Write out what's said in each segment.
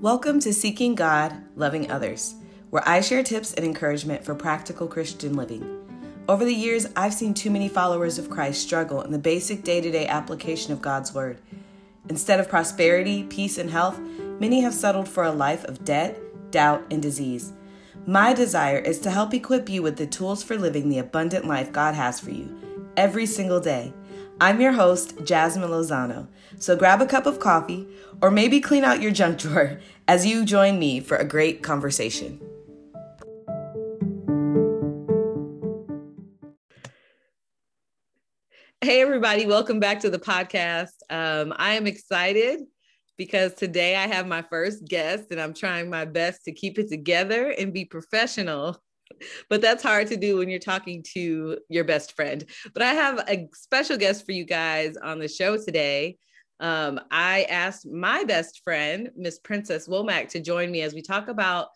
Welcome to Seeking God, Loving Others, where I share tips and encouragement for practical Christian living. Over the years, I've seen too many followers of Christ struggle in the basic day to day application of God's Word. Instead of prosperity, peace, and health, many have settled for a life of debt, doubt, and disease. My desire is to help equip you with the tools for living the abundant life God has for you every single day. I'm your host, Jasmine Lozano. So grab a cup of coffee or maybe clean out your junk drawer as you join me for a great conversation. Hey, everybody, welcome back to the podcast. Um, I am excited because today I have my first guest and I'm trying my best to keep it together and be professional. But that's hard to do when you're talking to your best friend. But I have a special guest for you guys on the show today. Um, I asked my best friend, Miss Princess Womack, to join me as we talk about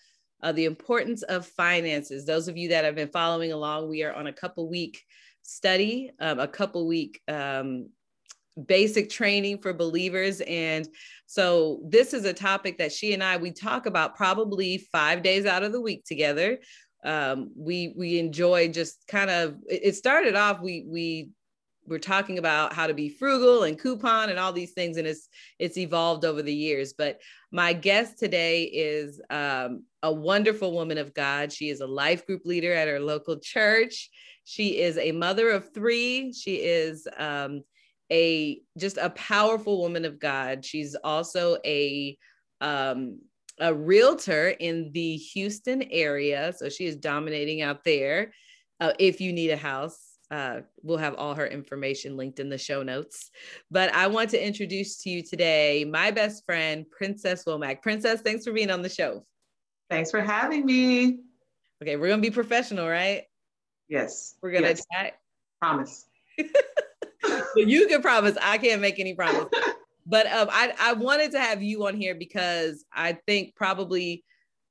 uh, the importance of finances. Those of you that have been following along, we are on a couple week study, um, a couple week um, basic training for believers and so this is a topic that she and i we talk about probably five days out of the week together um, we we enjoy just kind of it started off we we we're talking about how to be frugal and coupon and all these things and it's it's evolved over the years. But my guest today is um, a wonderful woman of god. She is a life group leader at her local church. She is a mother of three. She is um, a just a powerful woman of God. She's also a um, a realtor in the Houston area, so she is dominating out there. Uh, if you need a house, uh, we'll have all her information linked in the show notes. But I want to introduce to you today my best friend, Princess Womack. Princess, thanks for being on the show. Thanks for having me. Okay, we're gonna be professional, right? Yes. We're gonna yes. chat. Promise. you can promise. I can't make any promise. But um, I I wanted to have you on here because I think probably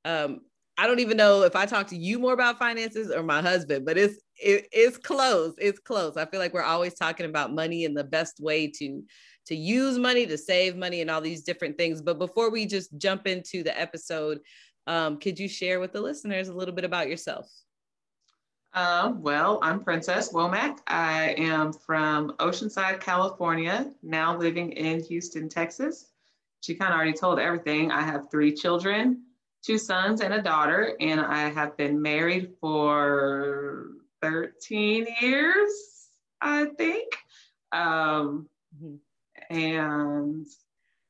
um, I don't even know if I talk to you more about finances or my husband, but it's it, it's close. It's close. I feel like we're always talking about money and the best way to to use money, to save money, and all these different things. But before we just jump into the episode, um, could you share with the listeners a little bit about yourself? Um, well, I'm Princess Womack. I am from Oceanside, California, now living in Houston, Texas. She kind of already told everything. I have three children, two sons and a daughter, and I have been married for 13 years, I think. Um, mm-hmm. and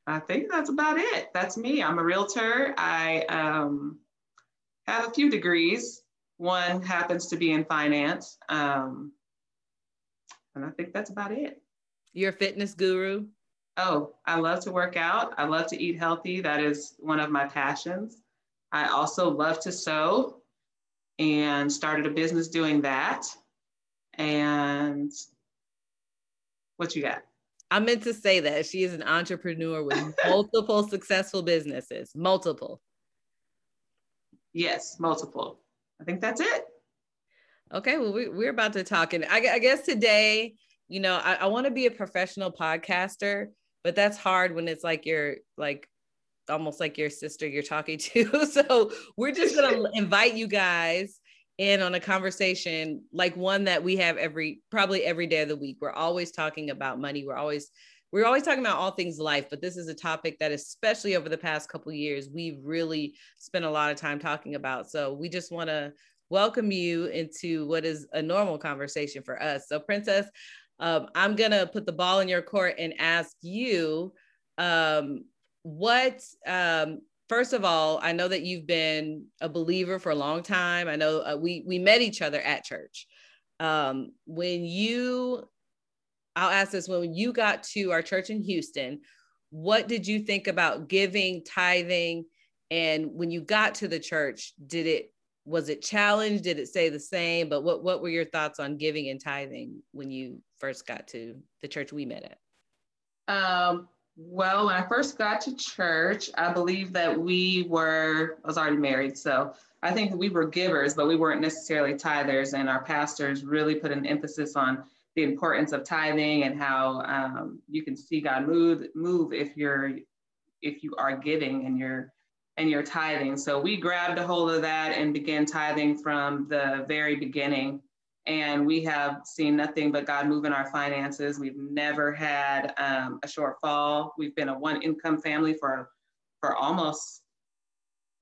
I think that's about it. That's me. I'm a realtor. I um, have a few degrees one happens to be in finance. Um, and I think that's about it. You're a fitness guru? Oh, I love to work out. I love to eat healthy. That is one of my passions. I also love to sew and started a business doing that. And what you got? I meant to say that she is an entrepreneur with multiple successful businesses, multiple. Yes, multiple. I think that's it. Okay, well, we, we're about to talk, and I, I guess today, you know, I, I want to be a professional podcaster, but that's hard when it's like you're like almost like your sister you're talking to. so we're just gonna invite you guys in on a conversation like one that we have every probably every day of the week. We're always talking about money. We're always we're always talking about all things life, but this is a topic that, especially over the past couple years, we've really spent a lot of time talking about. So we just want to welcome you into what is a normal conversation for us. So, Princess, um, I'm gonna put the ball in your court and ask you, um, what? Um, first of all, I know that you've been a believer for a long time. I know uh, we we met each other at church. Um, when you I'll ask this when you got to our church in Houston, what did you think about giving, tithing? And when you got to the church, did it was it challenged? Did it say the same? But what what were your thoughts on giving and tithing when you first got to the church we met at? Um, well, when I first got to church, I believe that we were I was already married, so I think we were givers, but we weren't necessarily tithers. And our pastors really put an emphasis on the importance of tithing and how um, you can see God move move if you're if you are giving and you're and your tithing. So we grabbed a hold of that and began tithing from the very beginning. And we have seen nothing but God move in our finances. We've never had um, a shortfall. We've been a one income family for, for almost,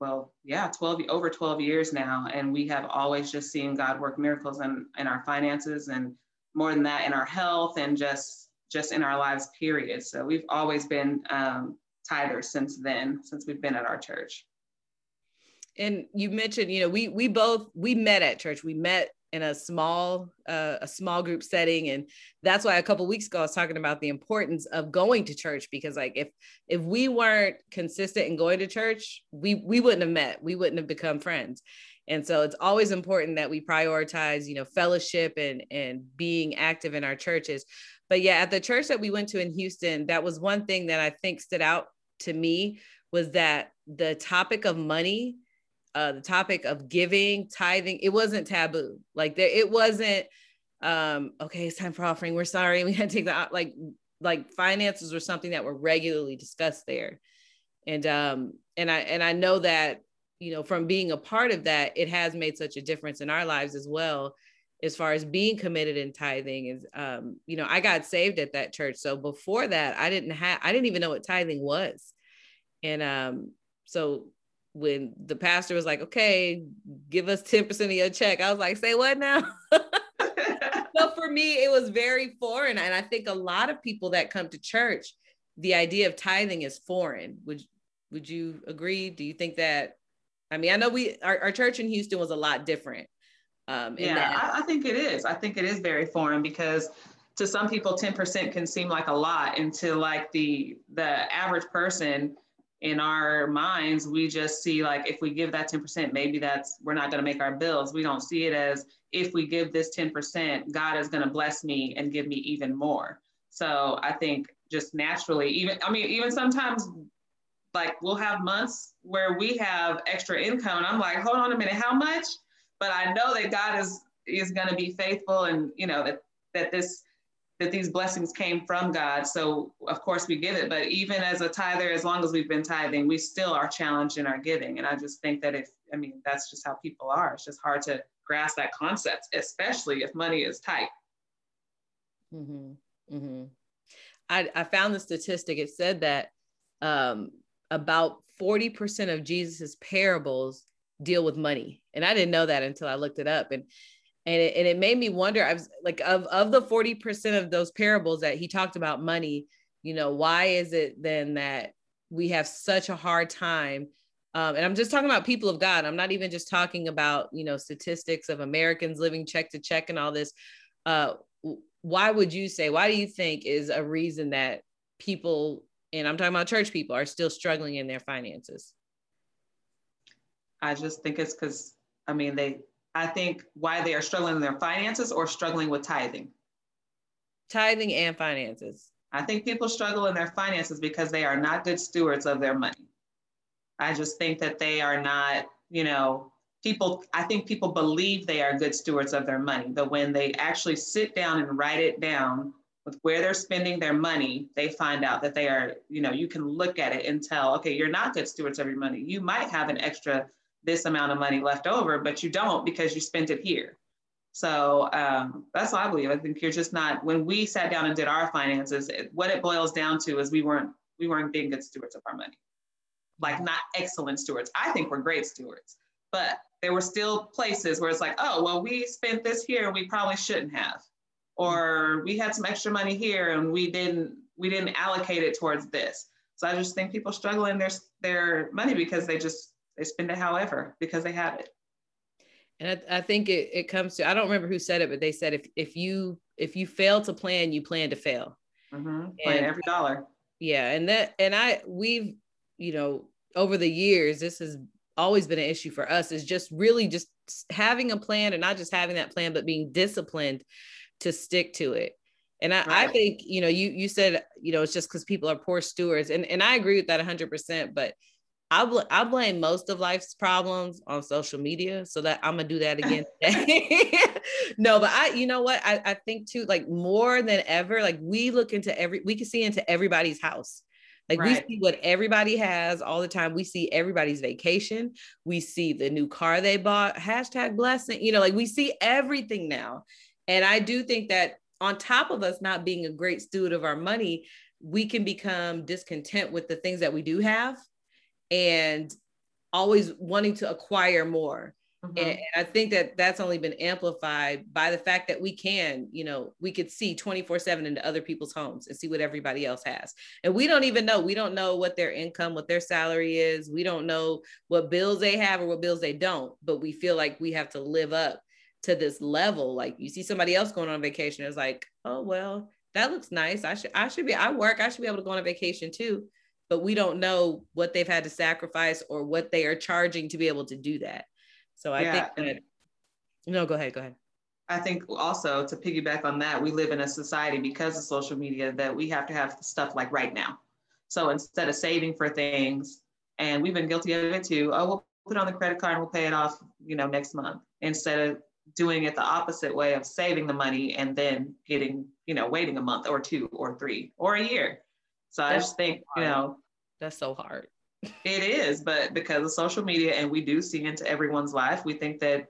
well, yeah, 12, over 12 years now. And we have always just seen God work miracles in, in our finances and more than that in our health and just, just in our lives, period. So we've always been um, tithers since then, since we've been at our church. And you mentioned, you know, we we both we met at church. We met in a small uh, a small group setting and that's why a couple weeks ago i was talking about the importance of going to church because like if if we weren't consistent in going to church we we wouldn't have met we wouldn't have become friends and so it's always important that we prioritize you know fellowship and and being active in our churches but yeah at the church that we went to in houston that was one thing that i think stood out to me was that the topic of money, uh, the topic of giving, tithing, it wasn't taboo. Like there, it wasn't. Um, okay, it's time for offering. We're sorry, we had to take that. Like, like finances were something that were regularly discussed there, and um, and I and I know that you know from being a part of that, it has made such a difference in our lives as well as far as being committed in tithing is um, you know i got saved at that church. So before that i didn't have i didn't even know what tithing was. And um, so when the pastor was like okay give us 10% of your check i was like say what now? So for me it was very foreign. And i think a lot of people that come to church the idea of tithing is foreign. Would would you agree? Do you think that i mean i know we our, our church in houston was a lot different um, yeah, I, I think it is. I think it is very foreign because to some people, 10% can seem like a lot, and to like the the average person in our minds, we just see like if we give that 10%, maybe that's we're not going to make our bills. We don't see it as if we give this 10%, God is going to bless me and give me even more. So I think just naturally, even I mean, even sometimes like we'll have months where we have extra income. And I'm like, hold on a minute, how much? but I know that God is is going to be faithful, and you know that that this that these blessings came from God. So of course we give it, but even as a tither, as long as we've been tithing, we still are challenged in our giving. And I just think that if I mean that's just how people are. It's just hard to grasp that concept, especially if money is tight. Mm-hmm. Mm-hmm. I, I found the statistic. It said that um, about 40% of Jesus's parables deal with money. And I didn't know that until I looked it up. And and it, and it made me wonder, I was like, of, of the 40% of those parables that he talked about money, you know, why is it then that we have such a hard time? Um, and I'm just talking about people of God. I'm not even just talking about, you know, statistics of Americans living check to check and all this. Uh, why would you say, why do you think is a reason that people, and I'm talking about church people, are still struggling in their finances? I just think it's because, I mean, they, I think why they are struggling in their finances or struggling with tithing. Tithing and finances. I think people struggle in their finances because they are not good stewards of their money. I just think that they are not, you know, people, I think people believe they are good stewards of their money, but when they actually sit down and write it down with where they're spending their money, they find out that they are, you know, you can look at it and tell, okay, you're not good stewards of your money. You might have an extra this amount of money left over, but you don't because you spent it here. So um, that's what I believe. I think you're just not. When we sat down and did our finances, it, what it boils down to is we weren't we weren't being good stewards of our money, like not excellent stewards. I think we're great stewards, but there were still places where it's like, oh, well, we spent this here, we probably shouldn't have, or we had some extra money here and we didn't we didn't allocate it towards this. So I just think people struggle in their their money because they just they spend it however because they have it and I, I, think it, it comes to i don't remember who said it but they said if if you if you fail to plan you plan to fail mm-hmm. plan every dollar yeah and that and i we've you know over the years this has always been an issue for us is just really just having a plan and not just having that plan but being disciplined to stick to it and I, right. I think you know you you said you know it's just because people are poor stewards and and i agree with that 100% but I, bl- I blame most of life's problems on social media so that i'm gonna do that again today no but i you know what I, I think too like more than ever like we look into every we can see into everybody's house Like right. we see what everybody has all the time. We see everybody's vacation. We see the new car they bought. Hashtag blessing. You know, like we see everything now. And I do think that on top of us not being a great steward of our money, we can become discontent with the things that we do have and always wanting to acquire more. Mm-hmm. And, and I think that that's only been amplified by the fact that we can, you know, we could see 24 7 into other people's homes and see what everybody else has. And we don't even know. We don't know what their income, what their salary is. We don't know what bills they have or what bills they don't. But we feel like we have to live up to this level. Like you see somebody else going on vacation, it's like, oh, well, that looks nice. I should, I should be, I work, I should be able to go on a vacation too. But we don't know what they've had to sacrifice or what they are charging to be able to do that. So I yeah. think that, no, go ahead, go ahead. I think also to piggyback on that, we live in a society because of social media that we have to have stuff like right now. So instead of saving for things, and we've been guilty of it too, oh, we'll put it on the credit card and we'll pay it off, you know, next month. Instead of doing it the opposite way of saving the money and then getting, you know, waiting a month or two or three or a year. So That's I just think, you know, that's so hard it is, but because of social media and we do see into everyone's life, we think that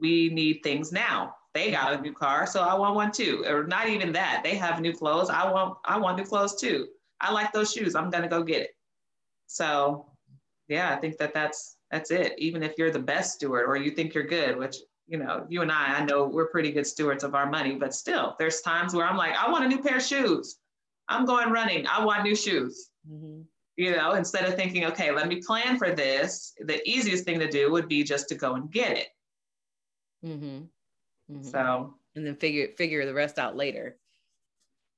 we need things now. They got a new car, so I want one too. Or not even that. They have new clothes. I want I want new clothes too. I like those shoes. I'm gonna go get it. So, yeah, I think that that's that's it. Even if you're the best steward or you think you're good, which you know, you and I, I know we're pretty good stewards of our money, but still, there's times where I'm like, I want a new pair of shoes. I'm going running. I want new shoes. Mm-hmm you know, instead of thinking, okay, let me plan for this, the easiest thing to do would be just to go and get it. Mm-hmm. Mm-hmm. So, and then figure figure the rest out later.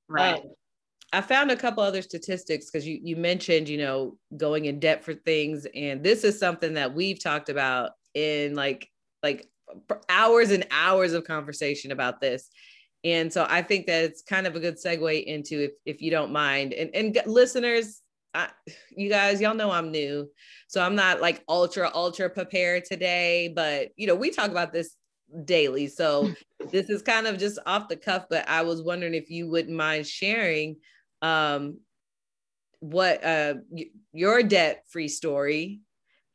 Right. Um, I found a couple other statistics because you you mentioned, you know, going in debt for things, and this is something that we've talked about in like like hours and hours of conversation about this. And so I think that it's kind of a good segue into if if you don't mind, and and listeners, I, you guys, y'all know I'm new. So I'm not like ultra, ultra prepared today, but you know, we talk about this daily. So this is kind of just off the cuff, but I was wondering if you wouldn't mind sharing um, what uh, your debt free story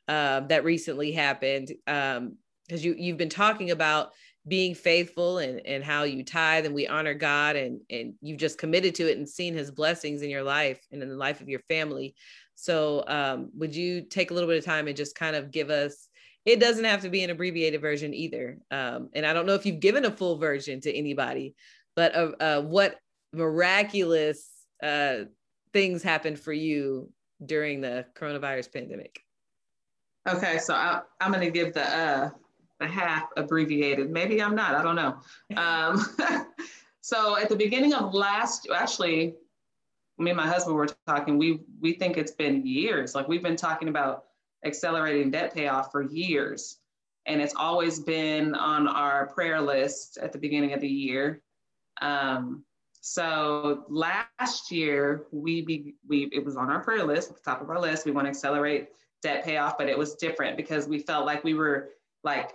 uh, that recently happened. Um, because you you've been talking about being faithful and, and how you tithe and we honor God and, and you've just committed to it and seen his blessings in your life and in the life of your family. So um, would you take a little bit of time and just kind of give us, it doesn't have to be an abbreviated version either. Um, and I don't know if you've given a full version to anybody, but uh, uh, what miraculous uh, things happened for you during the coronavirus pandemic? Okay, so I, am going to give the uh, a half abbreviated. Maybe I'm not, I don't know. Um, so at the beginning of last, actually, me and my husband were talking, we, we think it's been years. Like we've been talking about accelerating debt payoff for years. And it's always been on our prayer list at the beginning of the year. Um, so last year we be, we it was on our prayer list, at the top of our list. We want to accelerate debt payoff, but it was different because we felt like we were like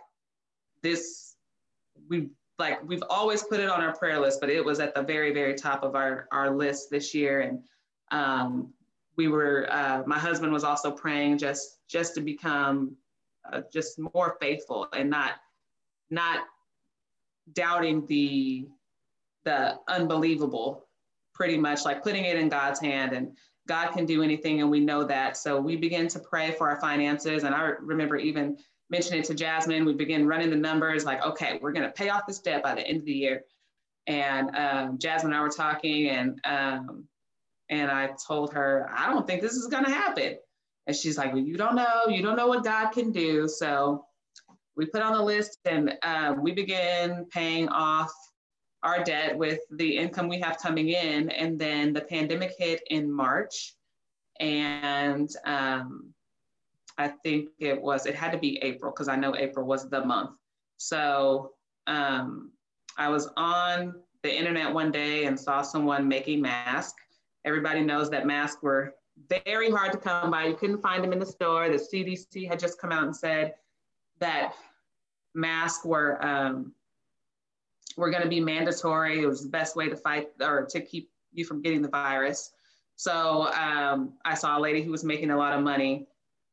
this we like we've always put it on our prayer list, but it was at the very very top of our our list this year, and um, we were uh, my husband was also praying just just to become uh, just more faithful and not not doubting the the unbelievable pretty much like putting it in god's hand. And god can do anything and we know that. So we begin to pray for our finances. And i remember even mentioned it to Jasmine. We begin running the numbers like, okay, we're going to pay off this debt by the end of the year. And um, Jasmine and I were talking, and um, and I told her, I don't think this is going to happen. And she's like, well, you don't know, you don't know what God can do. So we put on the list, and um, we began paying off our debt with the income we have coming in. And then the pandemic hit in March, and um, I think it was, it had to be April because I know April was the month. So um, I was on the internet one day and saw someone making masks. Everybody knows that masks were very hard to come by. You couldn't find them in the store. The CDC had just come out and said that masks were um, were going to be mandatory. It was the best way to fight or to keep you from getting the virus. So um, I saw a lady who was making a lot of money.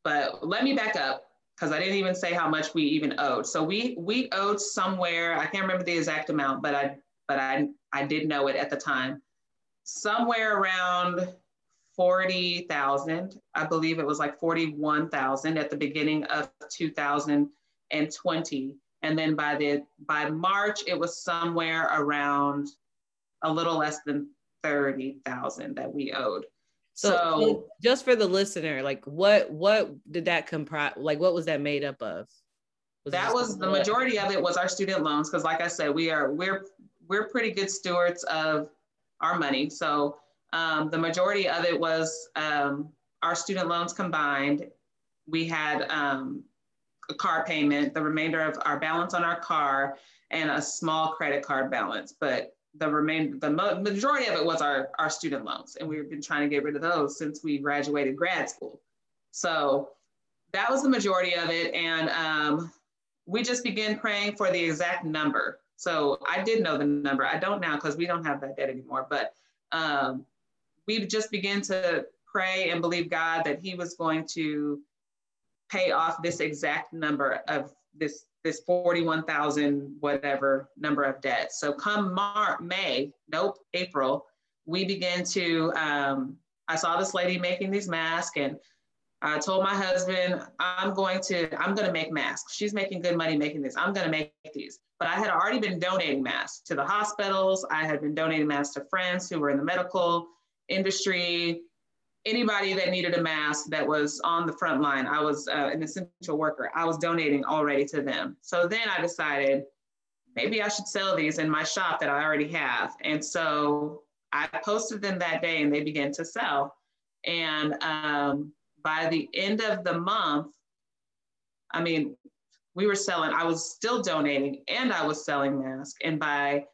But let me back up because I didn't even say how much we even owed. So we we owed somewhere, I can't remember the exact amount, but I but I I did know it at the time. Somewhere around 40,000. I believe it was like 41,000 at the beginning of 2020. And then by the by March, it was somewhere around a little less than 30,000 that we owed. So, so, just for the listener, like what what did that comprise like what was that made up of? Was that was the majority of it was our student loans because like I said, we are we're we're pretty good stewards of our money. So um, the majority of it was um, our student loans combined. We had um, a car payment, the remainder of our balance on our car, and a small credit card balance. But the remain the majority of it was our, our student loans. And we've been trying to get rid of those since we graduated grad school. So that was the majority of it. And um, we just began praying for the exact number. So I did know the number. I don't now because we don't have that debt anymore. But um, we just began to pray and believe God that He was going to pay off this exact number of this this 41,000 whatever number of debts. So come Mar- May, nope, April, we begin to, um, I saw this lady making these masks and I told my husband, I'm going to, I'm going to make masks. She's making good money making these. I'm going to make these. But I had already been donating masks to the hospitals. I had been donating masks to friends who were in the medical industry, anybody that needed a mask that was on the front line, I was uh, an essential worker. I was donating already to them. So then I decided maybe I should sell these in my shop that I already have. And so I posted them that day and they began to sell. And um, by the end of the month, I mean, we were selling, I was still donating and I was selling masks. And by,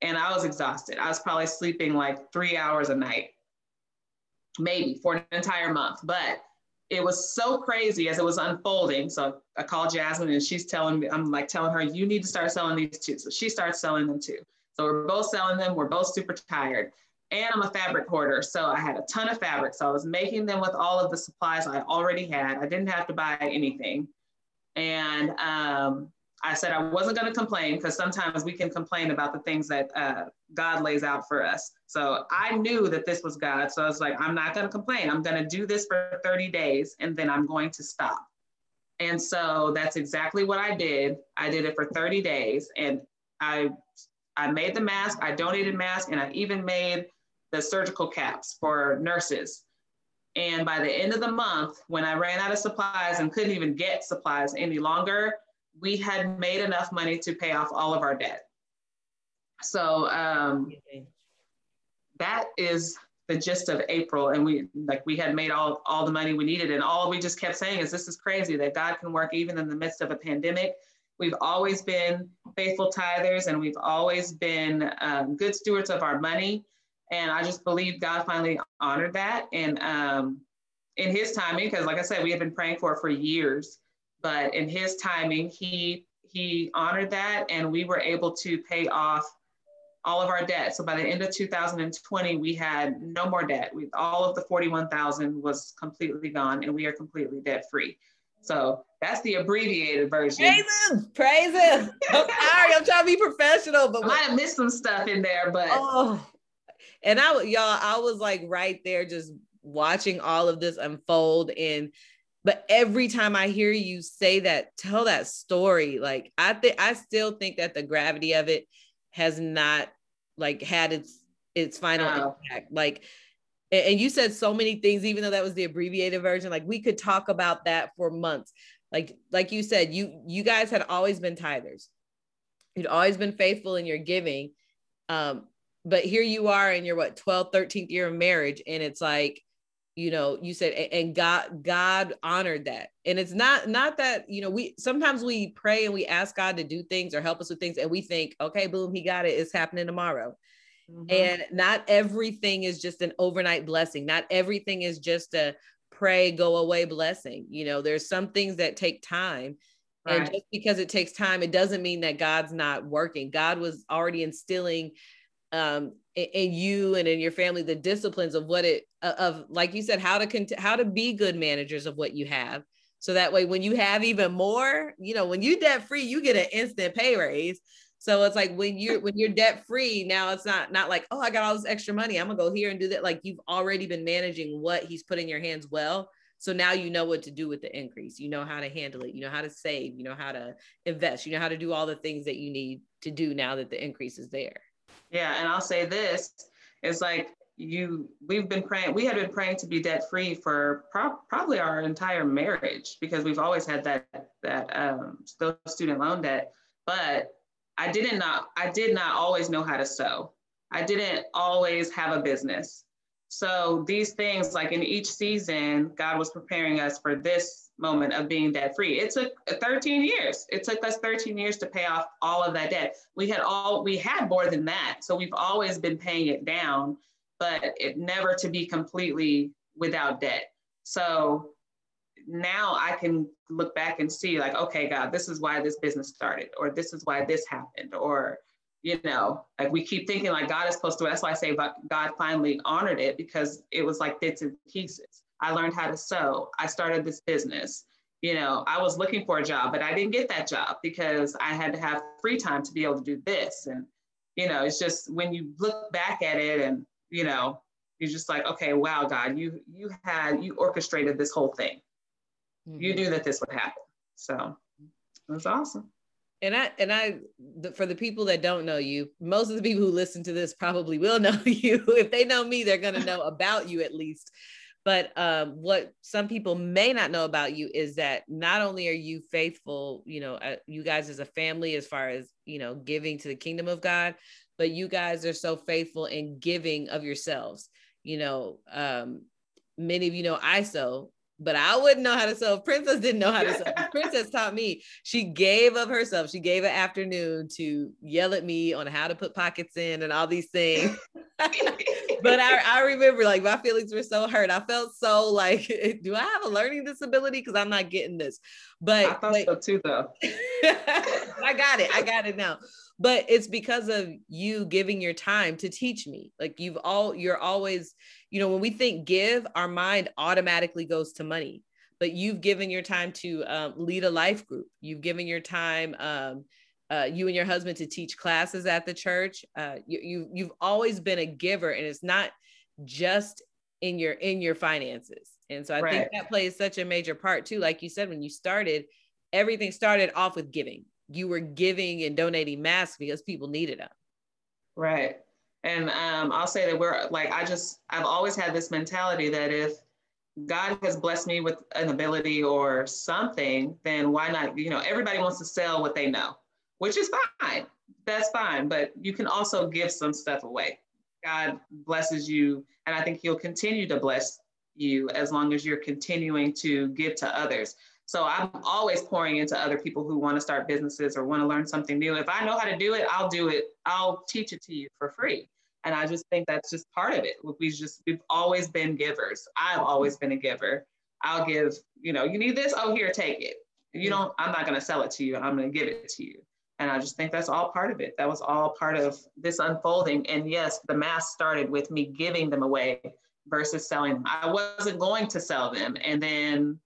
and I was exhausted. I was probably sleeping like three hours a night maybe for an entire month. But it was so crazy as it was unfolding. So I called Jasmine and she's telling me, I'm like telling her, you need to start selling these too. So she starts selling them too. So we're both selling them. We're both super tired. And I'm a fabric hoarder. So I had a ton of fabric. So I was making them with all of the supplies I already had. I didn't have to buy anything. And um, I said I wasn't going to complain because sometimes we can complain about the things that uh, God lays out for us. So I knew that this was God. So I was like, I'm not going to complain. I'm going to do this for 30 days and then I'm going to stop. And so that's exactly what I did. I did it for 30 days and I I made the mask, I donated masks, and I even made the surgical caps for nurses. And by the end of the month, when I ran out of supplies and couldn't even get supplies any longer, we had made enough money to pay off all of our debt. So um, that is the gist of April. And we like we had made all, all the money we needed. And all we just kept saying is this is crazy that God can work even in the midst of a pandemic. We've always been faithful tithers and we've always been um, good stewards of our money. And I just believe God finally honored that. And um, in his timing, because like I said, we have been praying for it for years but in his timing, he he honored that, and we were able to pay off all of our debt. So by the end of 2020, we had no more debt. We all of the 41,000 was completely gone, and we are completely debt free. So that's the abbreviated version. Praise him! Praise him! I'm sorry, I'm trying to be professional, but I might have missed some stuff in there, but oh, and I y'all, I was like right there, just watching all of this unfold, and but every time i hear you say that tell that story like i think i still think that the gravity of it has not like had its its final wow. impact. Like and you said so many things even though that was the abbreviated version like we could talk about that for months. Like like you said you you guys had always been tithers. You'd always been faithful in your giving. Um but here you are in your what 12th 13th year of marriage and it's like you know you said and god god honored that. And it's not not that you know we sometimes we pray and we ask god to do things or help us with things and we think okay boom he got it. It's happening tomorrow. Mm-hmm. and not everything is just an overnight blessing. Not everything is just a pray go away blessing. You know there's some things that take time. Right. and just because it takes time it doesn't mean that god's not working. God was already instilling um in you and in your family the disciplines of what it of like you said how to cont- how to be good managers of what you have. So that way when you have even more you know when you debt free you get an instant pay raise. So it's like when you're when you're debt free now it's not not like oh i got all this extra money. I'm gonna go here and do that. Like you've already been managing what he's put in your hands well. So now you know what to do with the increase. You know how to handle it. You know how to save. You know how to invest. You know how to do all the things that you need to do now that the increase is there yeah, and I'll say this: it's like you we've been praying we had been praying to be debt free for pro- probably our entire marriage because we've always had that that um still student loan debt. But i didn't not i did not always know how to sew. I didn't always have a business. So these things like in each season god was preparing us for this moment of being debt free. It took 13 years. It took us 13 years to pay off all of that debt. We had all we had more than that. So we've always been paying it down, but it never to be completely without debt. So now I can look back and see like, okay, God, this is why this business started, or this is why this happened, or you know, like we keep thinking like God is supposed to. That's why I say God finally honored it because it was like bits and pieces. I learned how to sew. I started this business. You know, I was looking for a job, but I didn't get that job because I had to have free time to be able to do this. And, you know, it's just when you look back at it and, you know, you're just like, okay, wow, God, you you had you orchestrated this whole thing. Mm-hmm. You knew that this would happen. So it was awesome and I and I the, for the people that don't know you, most of the people who listen to this probably will know you. If they know me, they're going to know about you at least. But um, what some people may not know about you is that not only are you faithful, you know, uh, you guys as a family, as far as, you know, giving to the kingdom of God, but you guys are so faithful in giving of yourselves. You know, um, many of you know I sew, but I wouldn't know how to sew. Princess didn't know how to sew. Princess taught me. She gave of herself. She gave an afternoon to yell at me on how to put pockets in and all these things. but I, I remember like my feelings were so hurt. I felt so like, do I have a learning disability? Because I'm not getting this. But I thought so too, though. I got it. I got it now. But it's because of you giving your time to teach me. Like you've all, you're always you know, when we think give, our mind automatically goes to money. But you've given your time to um, lead a life group. You've given your time, um, uh, you and your husband, to teach classes at the church. Uh, you, you you've always been a giver, and it's not just in your in your finances. And so I right. think that plays such a major part too. Like you said, when you started, everything started off with giving. You were giving and donating masks because people needed them. Right. And um, I'll say that we're like, I just, I've always had this mentality that if God has blessed me with an ability or something, then why not? You know, everybody wants to sell what they know, which is fine. That's fine. But you can also give some stuff away. God blesses you. And I think He'll continue to bless you as long as you're continuing to give to others. So I'm always pouring into other people who want to start businesses or want to learn something new. If I know how to do it, I'll do it. I'll teach it to you for free. And I just think that's just part of it. We've just we've always been givers. I've always been a giver. I'll give, you know, you need this, oh here, take it. You mm. don't, I'm not gonna sell it to you. I'm gonna give it to you. And I just think that's all part of it. That was all part of this unfolding. And yes, the mass started with me giving them away versus selling them. I wasn't going to sell them. And then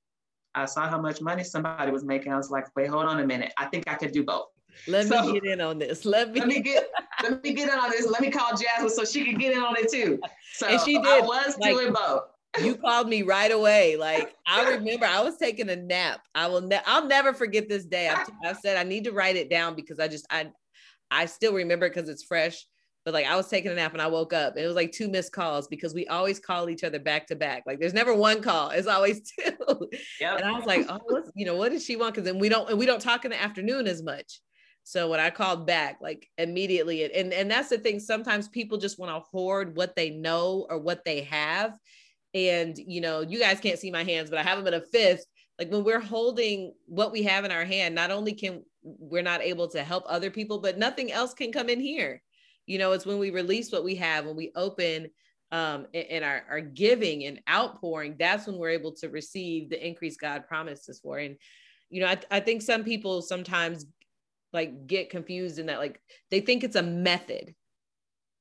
I saw how much money somebody was making. I was like, wait, hold on a minute. I think I could do both. Let so, me get in on this. Let me, let me get let me get in on this. Let me call Jasmine so she can get in on it too. So and she did. I was like, doing both. you called me right away. Like I remember, I was taking a nap. I will. Ne- I'll never forget this day. I've, I've said I need to write it down because I just I I still remember because it's fresh but like I was taking a nap and I woke up and it was like two missed calls because we always call each other back to back. Like there's never one call, it's always two. Yep. And I was like, oh, you know, what does she want? Because then we don't and we don't talk in the afternoon as much. So when I called back, like immediately, and and that's the thing. Sometimes people just want to hoard what they know or what they have, and you know, you guys can't see my hands, but I have them in a fist. Like when we're holding what we have in our hand, not only can we're not able to help other people, but nothing else can come in here you know it's when we release what we have when we open um, and, our, our giving and outpouring that's when we're able to receive the increase god promised us for. And you know I, I think some people sometimes like get confused in that like they think it's a method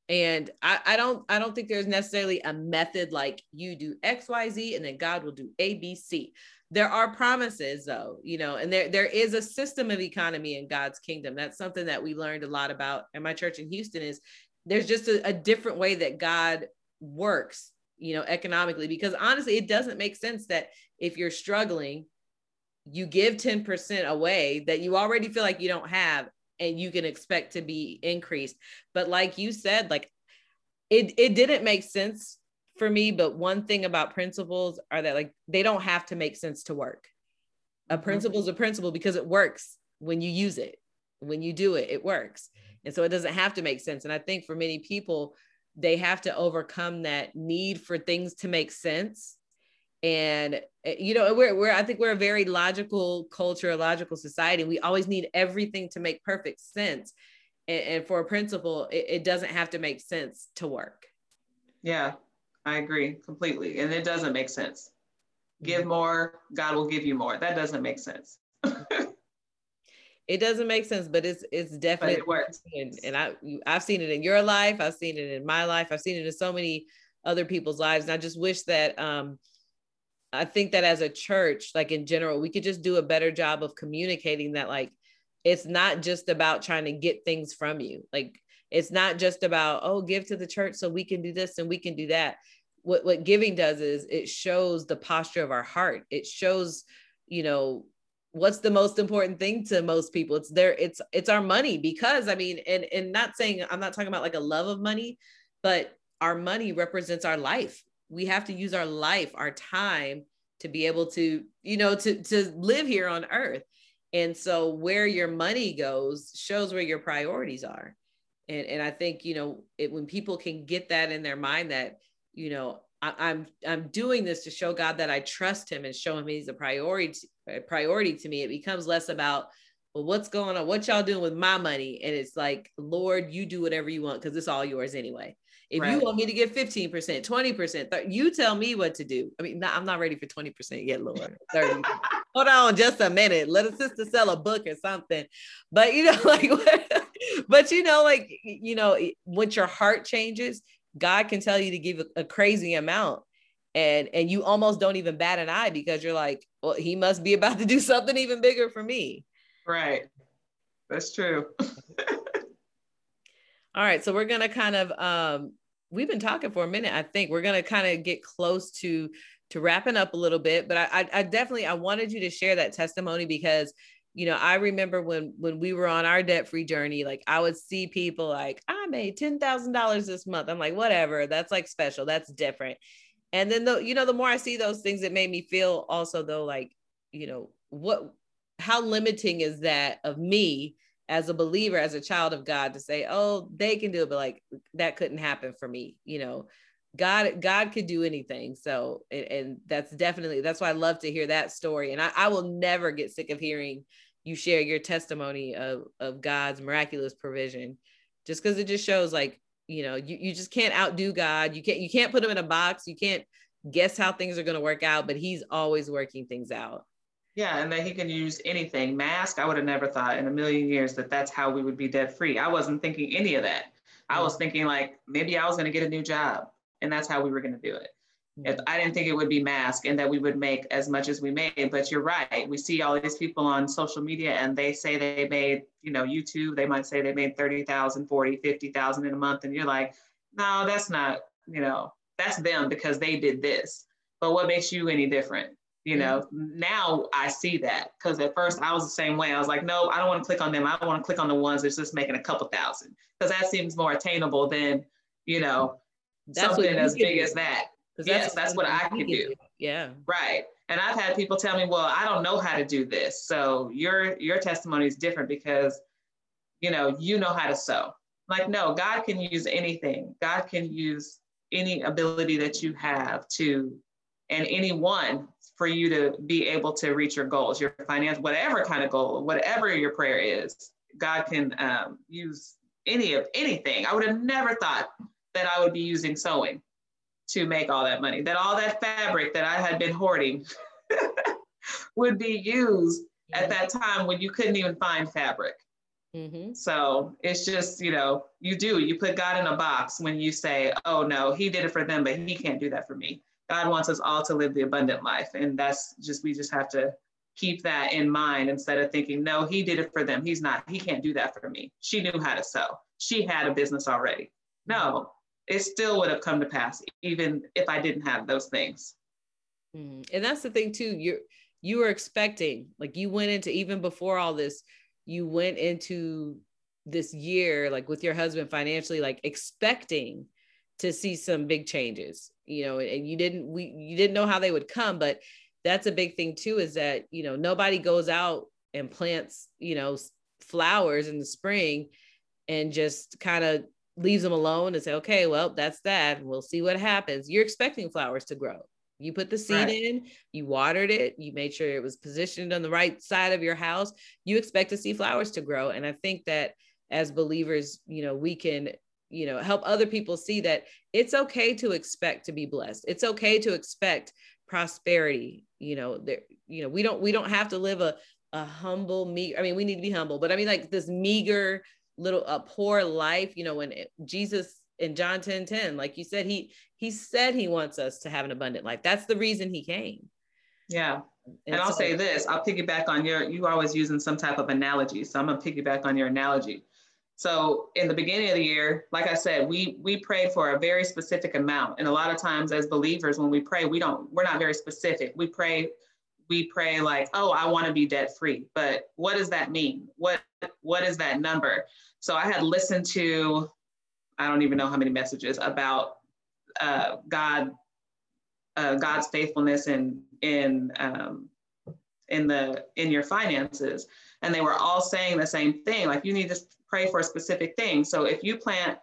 and I, I don't i don't think there's necessarily a method like you do xyz and then god will do abc there are promises though you know and there there is a system of economy in god's kingdom. That's something that we learned a lot about in my church in houston is there's just a, a different way that god works you know economically because honestly it doesn't make sense that if you're struggling you give 10% away that you already feel like you don't have and you can expect to be increased. But like you said, like it it didn't make sense for me. But one thing about principles are that like they don't have to make sense to work. A mm-hmm. principle is a principle because it works when you use it. When you do it, it works. And so it doesn't have to make sense. And I think for many people, they have to overcome that need for things to make sense and eh, you know we're, we're i think we're a very logical culture a logical society. We always need everything to make perfect sense. And, and for a principle it, it, doesn't have to make sense to work. Yeah i agree completely. And it doesn't make sense. Give mm-hmm. more god will give you more. That doesn't make sense. It doesn't make sense but it's it's definitely but it works. and, and i i've seen it in your life. I've seen it in my life. I've seen it in so many other people's lives. And i just wish that um I think that as a church, like in general, we could just do a better job of communicating that, like, it's not just about trying to get things from you. Like, it's not just about, oh, give to the church so we can do this and we can do that. What, what giving does is it shows the posture of our heart. It shows, you know, what's the most important thing to most people it's their it's it's our money because i mean and and not saying i'm not talking about like a love of money but our money represents our life we have to use our life, our time to be able to, you know, to, to live here on earth. And so where your money goes shows where your priorities are. And, and I think, you know, it, when people can get that in their mind that, you know, I, I'm I'm doing this to show God that I trust him and show him he's a priority a priority to me. It becomes less about well, what's going on? What y'all doing with my money? And it's like, Lord, you do whatever you want because it's all yours anyway. If right. you want me to get 15%, 20%, you tell me what to do. I mean, not, I'm not ready for 20% yet, Lord. 30. Hold on just a minute. Let a sister sell a book or something. But you know, like but you know, like you know, once your heart changes, God can tell you to give a, a crazy amount. And and you almost don't even bat an eye because you're like, well, he must be about to do something even bigger for me. Right. That's true. All right. So we're gonna kind of um we've been talking for a minute. I think we're gonna kind of get close to to wrapping up a little bit, but I, I, definitely I wanted you to share that testimony because you know I remember when when we were on our debt free journey, like I would see people like I made ten thousand dollars this month. I'm like whatever, that's like special, that's different. And then the you know the more I see those things, it made me feel also though like you know what how limiting is that of me as a believer, as a child of God, to say, oh, they can do it, but like that couldn't happen for me, you know. God, God could do anything. So, and, and that's definitely that's why I love to hear that story. And I, I will never get sick of hearing you share your testimony of of God's miraculous provision, just because it just shows like you know you, you just can't outdo God. You can't you can't put him in a box. You can't guess how things are going to work out, but He's always working things out. Yeah, and that he can use anything. Mask, I would have never thought in a million years that that's how we would be debt free. I wasn't thinking any of that. I was mm-hmm. thinking like maybe I was going to get a new job and that's how we were going to do it. Mm-hmm. If I didn't think it would be mask and that we would make as much as we made, but you're right. We see all these people on social media and they say they made, you know, YouTube, they might say they made 30,000, 40, 50,000 in a month. And you're like, no, that's not, you know, that's them because they did this. But what makes you any different? You know, now I see that because at first I was the same way. I was like, no, I don't want to click on them. I don't want to click on the ones that's just making a couple thousand because that seems more attainable than, you know, that's something as big do. as that. Yes, that's, that's what I can do. do. Yeah. Right. And I've had people tell me, well, I don't know how to do this. So your your testimony is different because, you know, you know how to sew. Like, no, God can use anything. God can use any ability that you have to, and anyone for you to be able to reach your goals, your finance, whatever kind of goal, whatever your prayer is, God can um, use any of anything. I would have never thought that I would be using sewing to make all that money, that all that fabric that I had been hoarding would be used at that time when you couldn't even find fabric. Mm-hmm. So it's just, you know, you do, you put God in a box when you say, oh no, he did it for them, but he can't do that for me. God wants us all to live the abundant life. And that's just, we just have to keep that in mind instead of thinking, no, he did it for them. He's not, he can't do that for me. She knew how to sew. She had a business already. No, it still would have come to pass, even if I didn't have those things. Mm-hmm. And that's the thing too. You're you were expecting, like you went into even before all this, you went into this year, like with your husband financially, like expecting to see some big changes, you know, and you didn't we you didn't know how they would come, but that's a big thing too, is that you know, nobody goes out and plants, you know, flowers in the spring and just kind of leaves them alone and say, okay, well, that's that. We'll see what happens. You're expecting flowers to grow. You put the seed right. in, you watered it, you made sure it was positioned on the right side of your house. You expect to see flowers to grow. And I think that as believers, you know, we can, you know, help other people see that it's okay to expect to be blessed. It's okay to expect prosperity. You know, there, you know, we don't we don't have to live a a humble me. I mean, we need to be humble, but I mean like this meager little a poor life, you know, when it, Jesus in John 10 10, like you said, he he said he wants us to have an abundant life. That's the reason he came. Yeah. And, and I'll say this, I'll piggyback on your, you always using some type of analogy. So I'm gonna piggyback on your analogy. So in the beginning of the year, like I said, we we prayed for a very specific amount. And a lot of times as believers, when we pray, we don't, we're not very specific. We pray, we pray like, oh, I want to be debt free. But what does that mean? What what is that number? So I had listened to I don't even know how many messages about uh, God, uh, God's faithfulness in in um, in the in your finances, and they were all saying the same thing. Like you need to pray for a specific thing. So if you plant,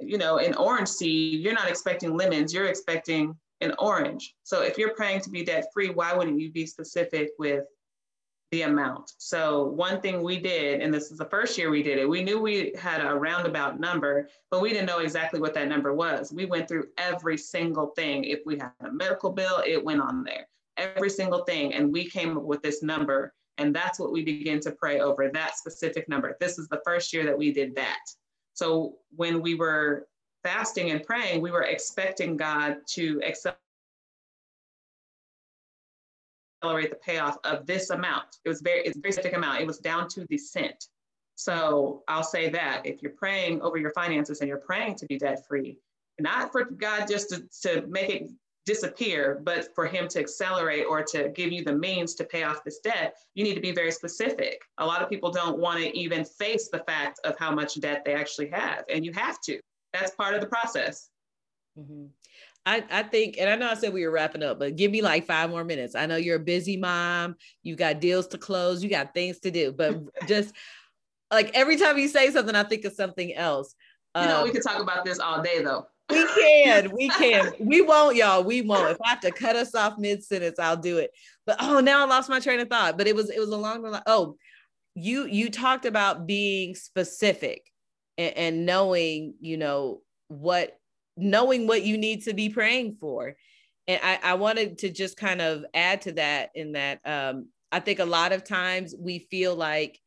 you know, an orange seed, you're not expecting lemons. You're expecting an orange. So if you're praying to be debt free, why wouldn't you be specific with the amount. So one thing we did, and this is the first year we did it, we knew we had a roundabout number, but we didn't know exactly what that number was. We went through every single thing. If we had a medical bill, it went on there, every single thing. And we came up with this number. And that's what we begin to pray over that specific number. This is the first year that we did that. So when we were fasting and praying, we were expecting God to accelerate the payoff of this amount. It was very, it's a very specific amount. It was down to the cent. So I'll say that if you're praying over your finances and you're praying to be debt free, not for God just to, to make it disappear, but for him to accelerate or to give you the means to pay off this debt, you need to be very specific. A lot of people don't want to even face the fact of how much debt they actually have, and you have to. That's part of the process. Mm-hmm. I, I think, and I know I said we were wrapping up, but give me like five more minutes. I know you're a busy mom, you got deals to close, you got things to do, but just like every time you say something, I think of something else. You know, um, we could talk about this all day though. We can, we can. We won't, y'all. We won't. If I have to cut us off mid sentence, I'll do it. But oh, now I lost my train of thought. But it was it was along the line. Oh, you you talked about being specific and, and knowing, you know, what knowing what you need to be praying for. And I, I wanted to just kind of add to that in that um, I think a lot of times we feel like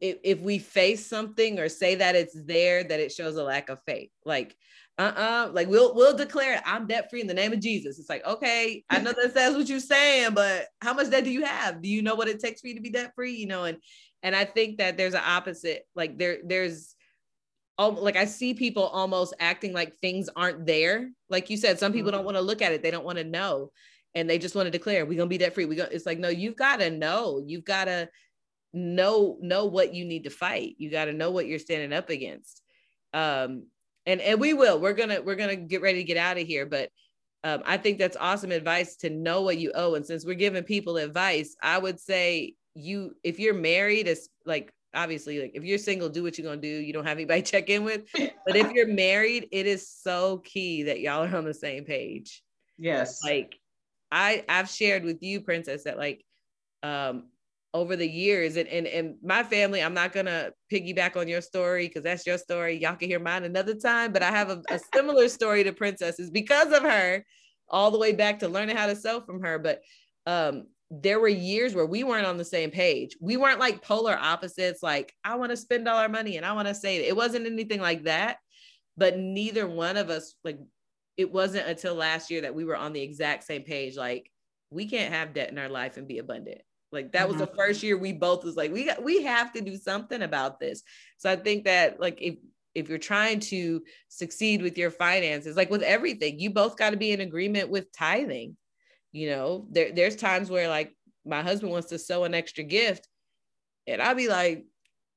if, if we face something or say that it's there, that it shows a lack of faith. Like, uh-uh, like we'll we'll declare I'm debt free in the name of Jesus. It's like, okay, I know that says what you're saying, but how much debt do you have? Do you know what it takes for you to be debt free? You know, and and I think that there's an opposite, like there there's like I see people almost acting like things aren't there. Like you said, some people don't mm-hmm. want to look at it. They don't want to know. And they just want to declare, we're gonna be debt free. We go, it's like, no, you've got to know. You've got to know, know what you need to fight. You got to know what you're standing up against. Um, and and we will. We're gonna, we're gonna get ready to get out of here. But um, I think that's awesome advice to know what you owe. And since we're giving people advice, I would say you, if you're married, it's like obviously like if you're single do what you're gonna do you don't have anybody check in with but if you're married it is so key that y'all are on the same page yes like i i've shared with you princess that like um over the years and and, and my family i'm not gonna piggyback on your story because that's your story y'all can hear mine another time but i have a, a similar story to Princess's because of her all the way back to learning how to sew from her but um there were years where we weren't on the same page. We weren't like polar opposites, like, I want to spend all our money and I want to save. It wasn't anything like that. But neither one of us, like, it wasn't until last year that we were on the exact same page. Like, we can't have debt in our life and be abundant. Like that was mm-hmm. the first year we both was like, we got we have to do something about this. So I think that like if if you're trying to succeed with your finances, like with everything, you both got to be in agreement with tithing you know there, there's times where like my husband wants to sow an extra gift and i'll be like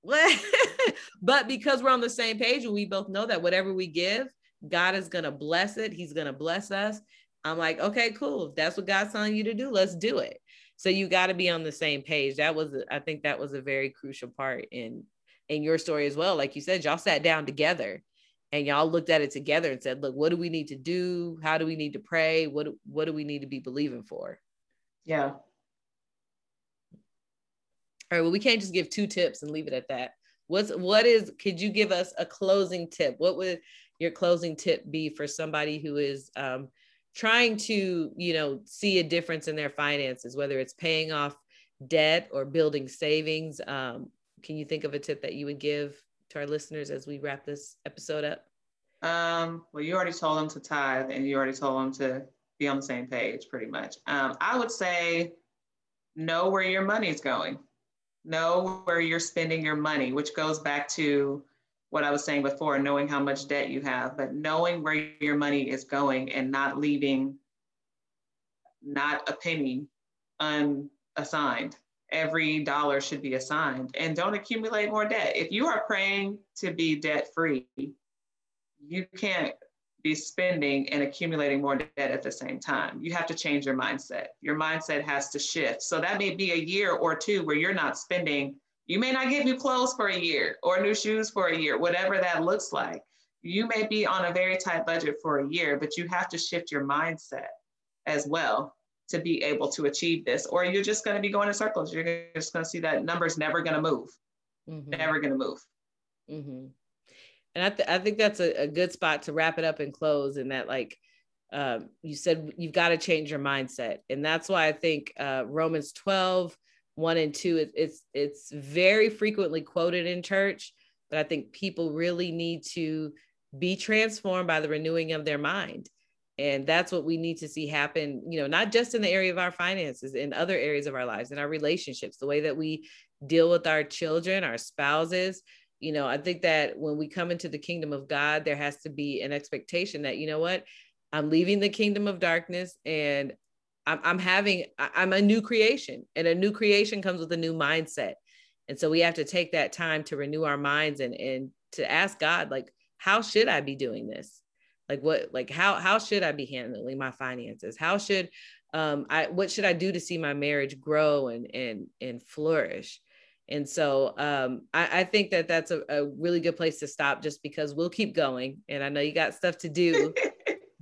what but because we're on the same page and we both know that whatever we give god is going to bless it he's going to bless us i'm like okay cool if that's what god's telling you to do let's do it so you got to be on the same page that was i think that was a very crucial part in in your story as well like you said y'all sat down together and y'all looked at it together and said, look, what do we need to do? How do we need to pray? What, what do we need to be believing for? Yeah. All right. Well, we can't just give two tips and leave it at that. What's what is could you give us a closing tip? What would your closing tip be for somebody who is um, trying to, you know, see a difference in their finances, whether it's paying off debt or building savings? Um, can you think of a tip that you would give to our listeners as we wrap this episode up? Um, well, you already told them to tithe and you already told them to be on the same page pretty much. Um, I would say know where your money is going, know where you're spending your money, which goes back to what I was saying before, knowing how much debt you have, but knowing where your money is going and not leaving not a penny unassigned every dollar should be assigned and don't accumulate more debt. If you are praying to be debt free, you can't be spending and accumulating more debt at the same time. You have to change your mindset. Your mindset has to shift. So that may be a year or two where you're not spending. You may not get new clothes for a year or new shoes for a year, whatever that looks like. You may be on a very tight budget for a year, but you have to shift your mindset as well to be able to achieve this, or you're just going to be going in circles. You're just going to see that number's never going to move, mm-hmm. never going to move. Mm-hmm. And I, th- I think that's a, a, good spot to wrap it up and close. And that, like um, you said, you've got to change your mindset, and that's why I think uh, Romans 12, 1 and 2, it, it's it's very frequently quoted in church. But I think people really need to be transformed by the renewing of their mind and that's what we need to see happen you know not just in the area of our finances in other areas of our lives in our relationships the way that we deal with our children our spouses you know i think that when we come into the kingdom of god there has to be an expectation that you know what i'm leaving the kingdom of darkness and i'm, I'm having i'm a new creation and a new creation comes with a new mindset and so we have to take that time to renew our minds and and to ask god like how should i be doing this like what like how how should i be handling my finances how should um i what should i do to see my marriage grow and and and flourish and so um, I, I, think that that's a, a, really good place to stop just because we'll keep going. And I know you got stuff to do.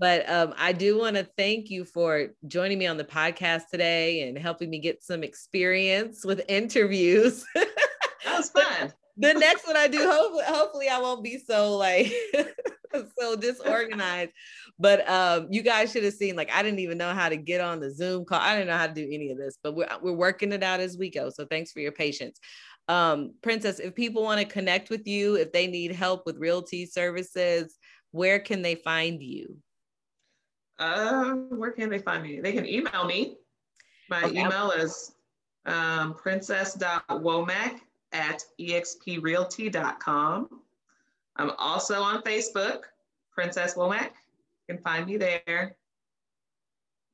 but um, I do want to thank you for joining me on the podcast today and helping me get some experience with interviews. that was fun. the next one I do, hopefully, hopefully I won't be so like so disorganized. But um, you guys should have seen, like, I didn't even know how to get on the Zoom call. I didn't know how to do any of this, but we're, we're working it out as we go. So thanks for your patience. Um, Princess, if people want to connect with you, if they need help with realty services, where can they find you? Uh, where can they find me? They can email me. My okay. email is um, princess.womack at exprealty.com. I'm also on Facebook, Princess Womack. You can find me there.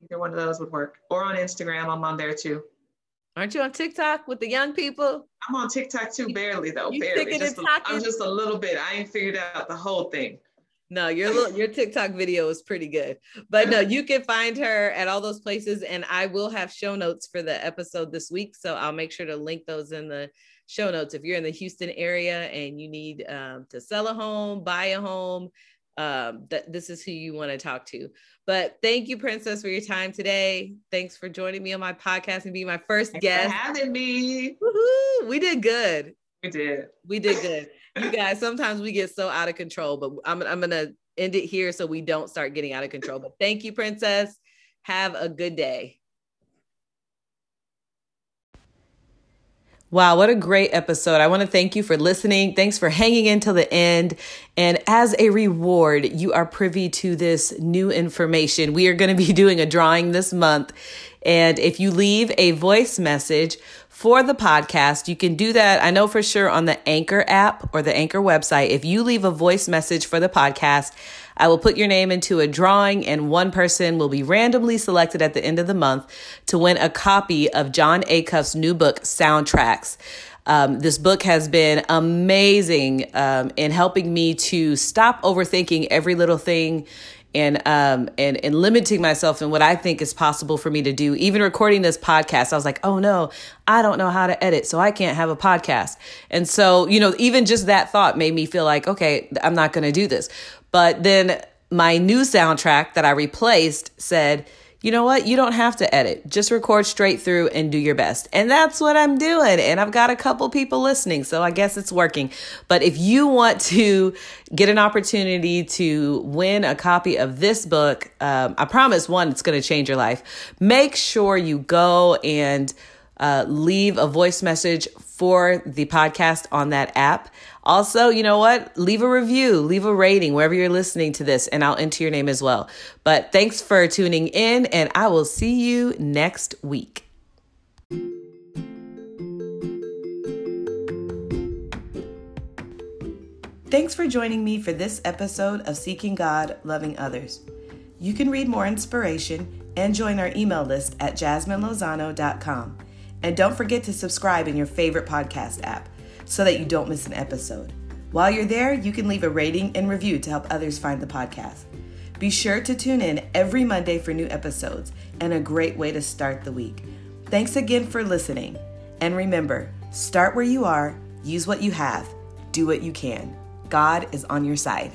Either one of those would work. Or on Instagram, I'm on there too. Aren't you on TikTok with the young people? I'm on TikTok too, barely though. You barely. Just a, I'm just a little bit. I ain't figured out the whole thing. No, your little, your TikTok video is pretty good. But no, you can find her at all those places, and I will have show notes for the episode this week. So I'll make sure to link those in the show notes. If you're in the Houston area and you need um, to sell a home, buy a home, um, that this is who you want to talk to. But thank you, Princess, for your time today. Thanks for joining me on my podcast and being my first Thanks guest. having me. Woo-hoo. We did good. We did. We did good. You guys, sometimes we get so out of control, but I'm, I'm going to end it here so we don't start getting out of control. But thank you, Princess. Have a good day. Wow, what a great episode. I want to thank you for listening. Thanks for hanging in till the end. And as a reward, you are privy to this new information. We are going to be doing a drawing this month. And if you leave a voice message for the podcast, you can do that. I know for sure on the Anchor app or the Anchor website. If you leave a voice message for the podcast, I will put your name into a drawing, and one person will be randomly selected at the end of the month to win a copy of Jon Acuff's new book, Soundtracks. Um, this book has been amazing um, in helping me to stop overthinking every little thing and um and and limiting myself in what I think is possible for me to do. Even recording this podcast, I was like, "Oh no, I don't know how to edit, so I can't have a podcast." And so, you know, even just that thought made me feel like, "Okay, I'm not going to do this." But then my new soundtrack that I replaced said, you know what? You don't have to edit. Just record straight through and do your best. And that's what I'm doing. And I've got a couple people listening, so I guess it's working. But if you want to get an opportunity to win a copy of this book, um, I promise one, it's going to change your life. Make sure you go and uh, leave a voice message for the podcast on that app. Also, you know what? Leave a review, leave a rating wherever you're listening to this, and I'll enter your name as well. But thanks for tuning in, and I will see you next week. Thanks for joining me for this episode of Seeking God, Loving Others. You can read more inspiration and join our email list at jasminelozano.com. And don't forget to subscribe in your favorite podcast app so that you don't miss an episode. While you're there, you can leave a rating and review to help others find the podcast. Be sure to tune in every Monday for new episodes and a great way to start the week. Thanks again for listening. And remember, start where you are, use what you have, do what you can. God is on your side.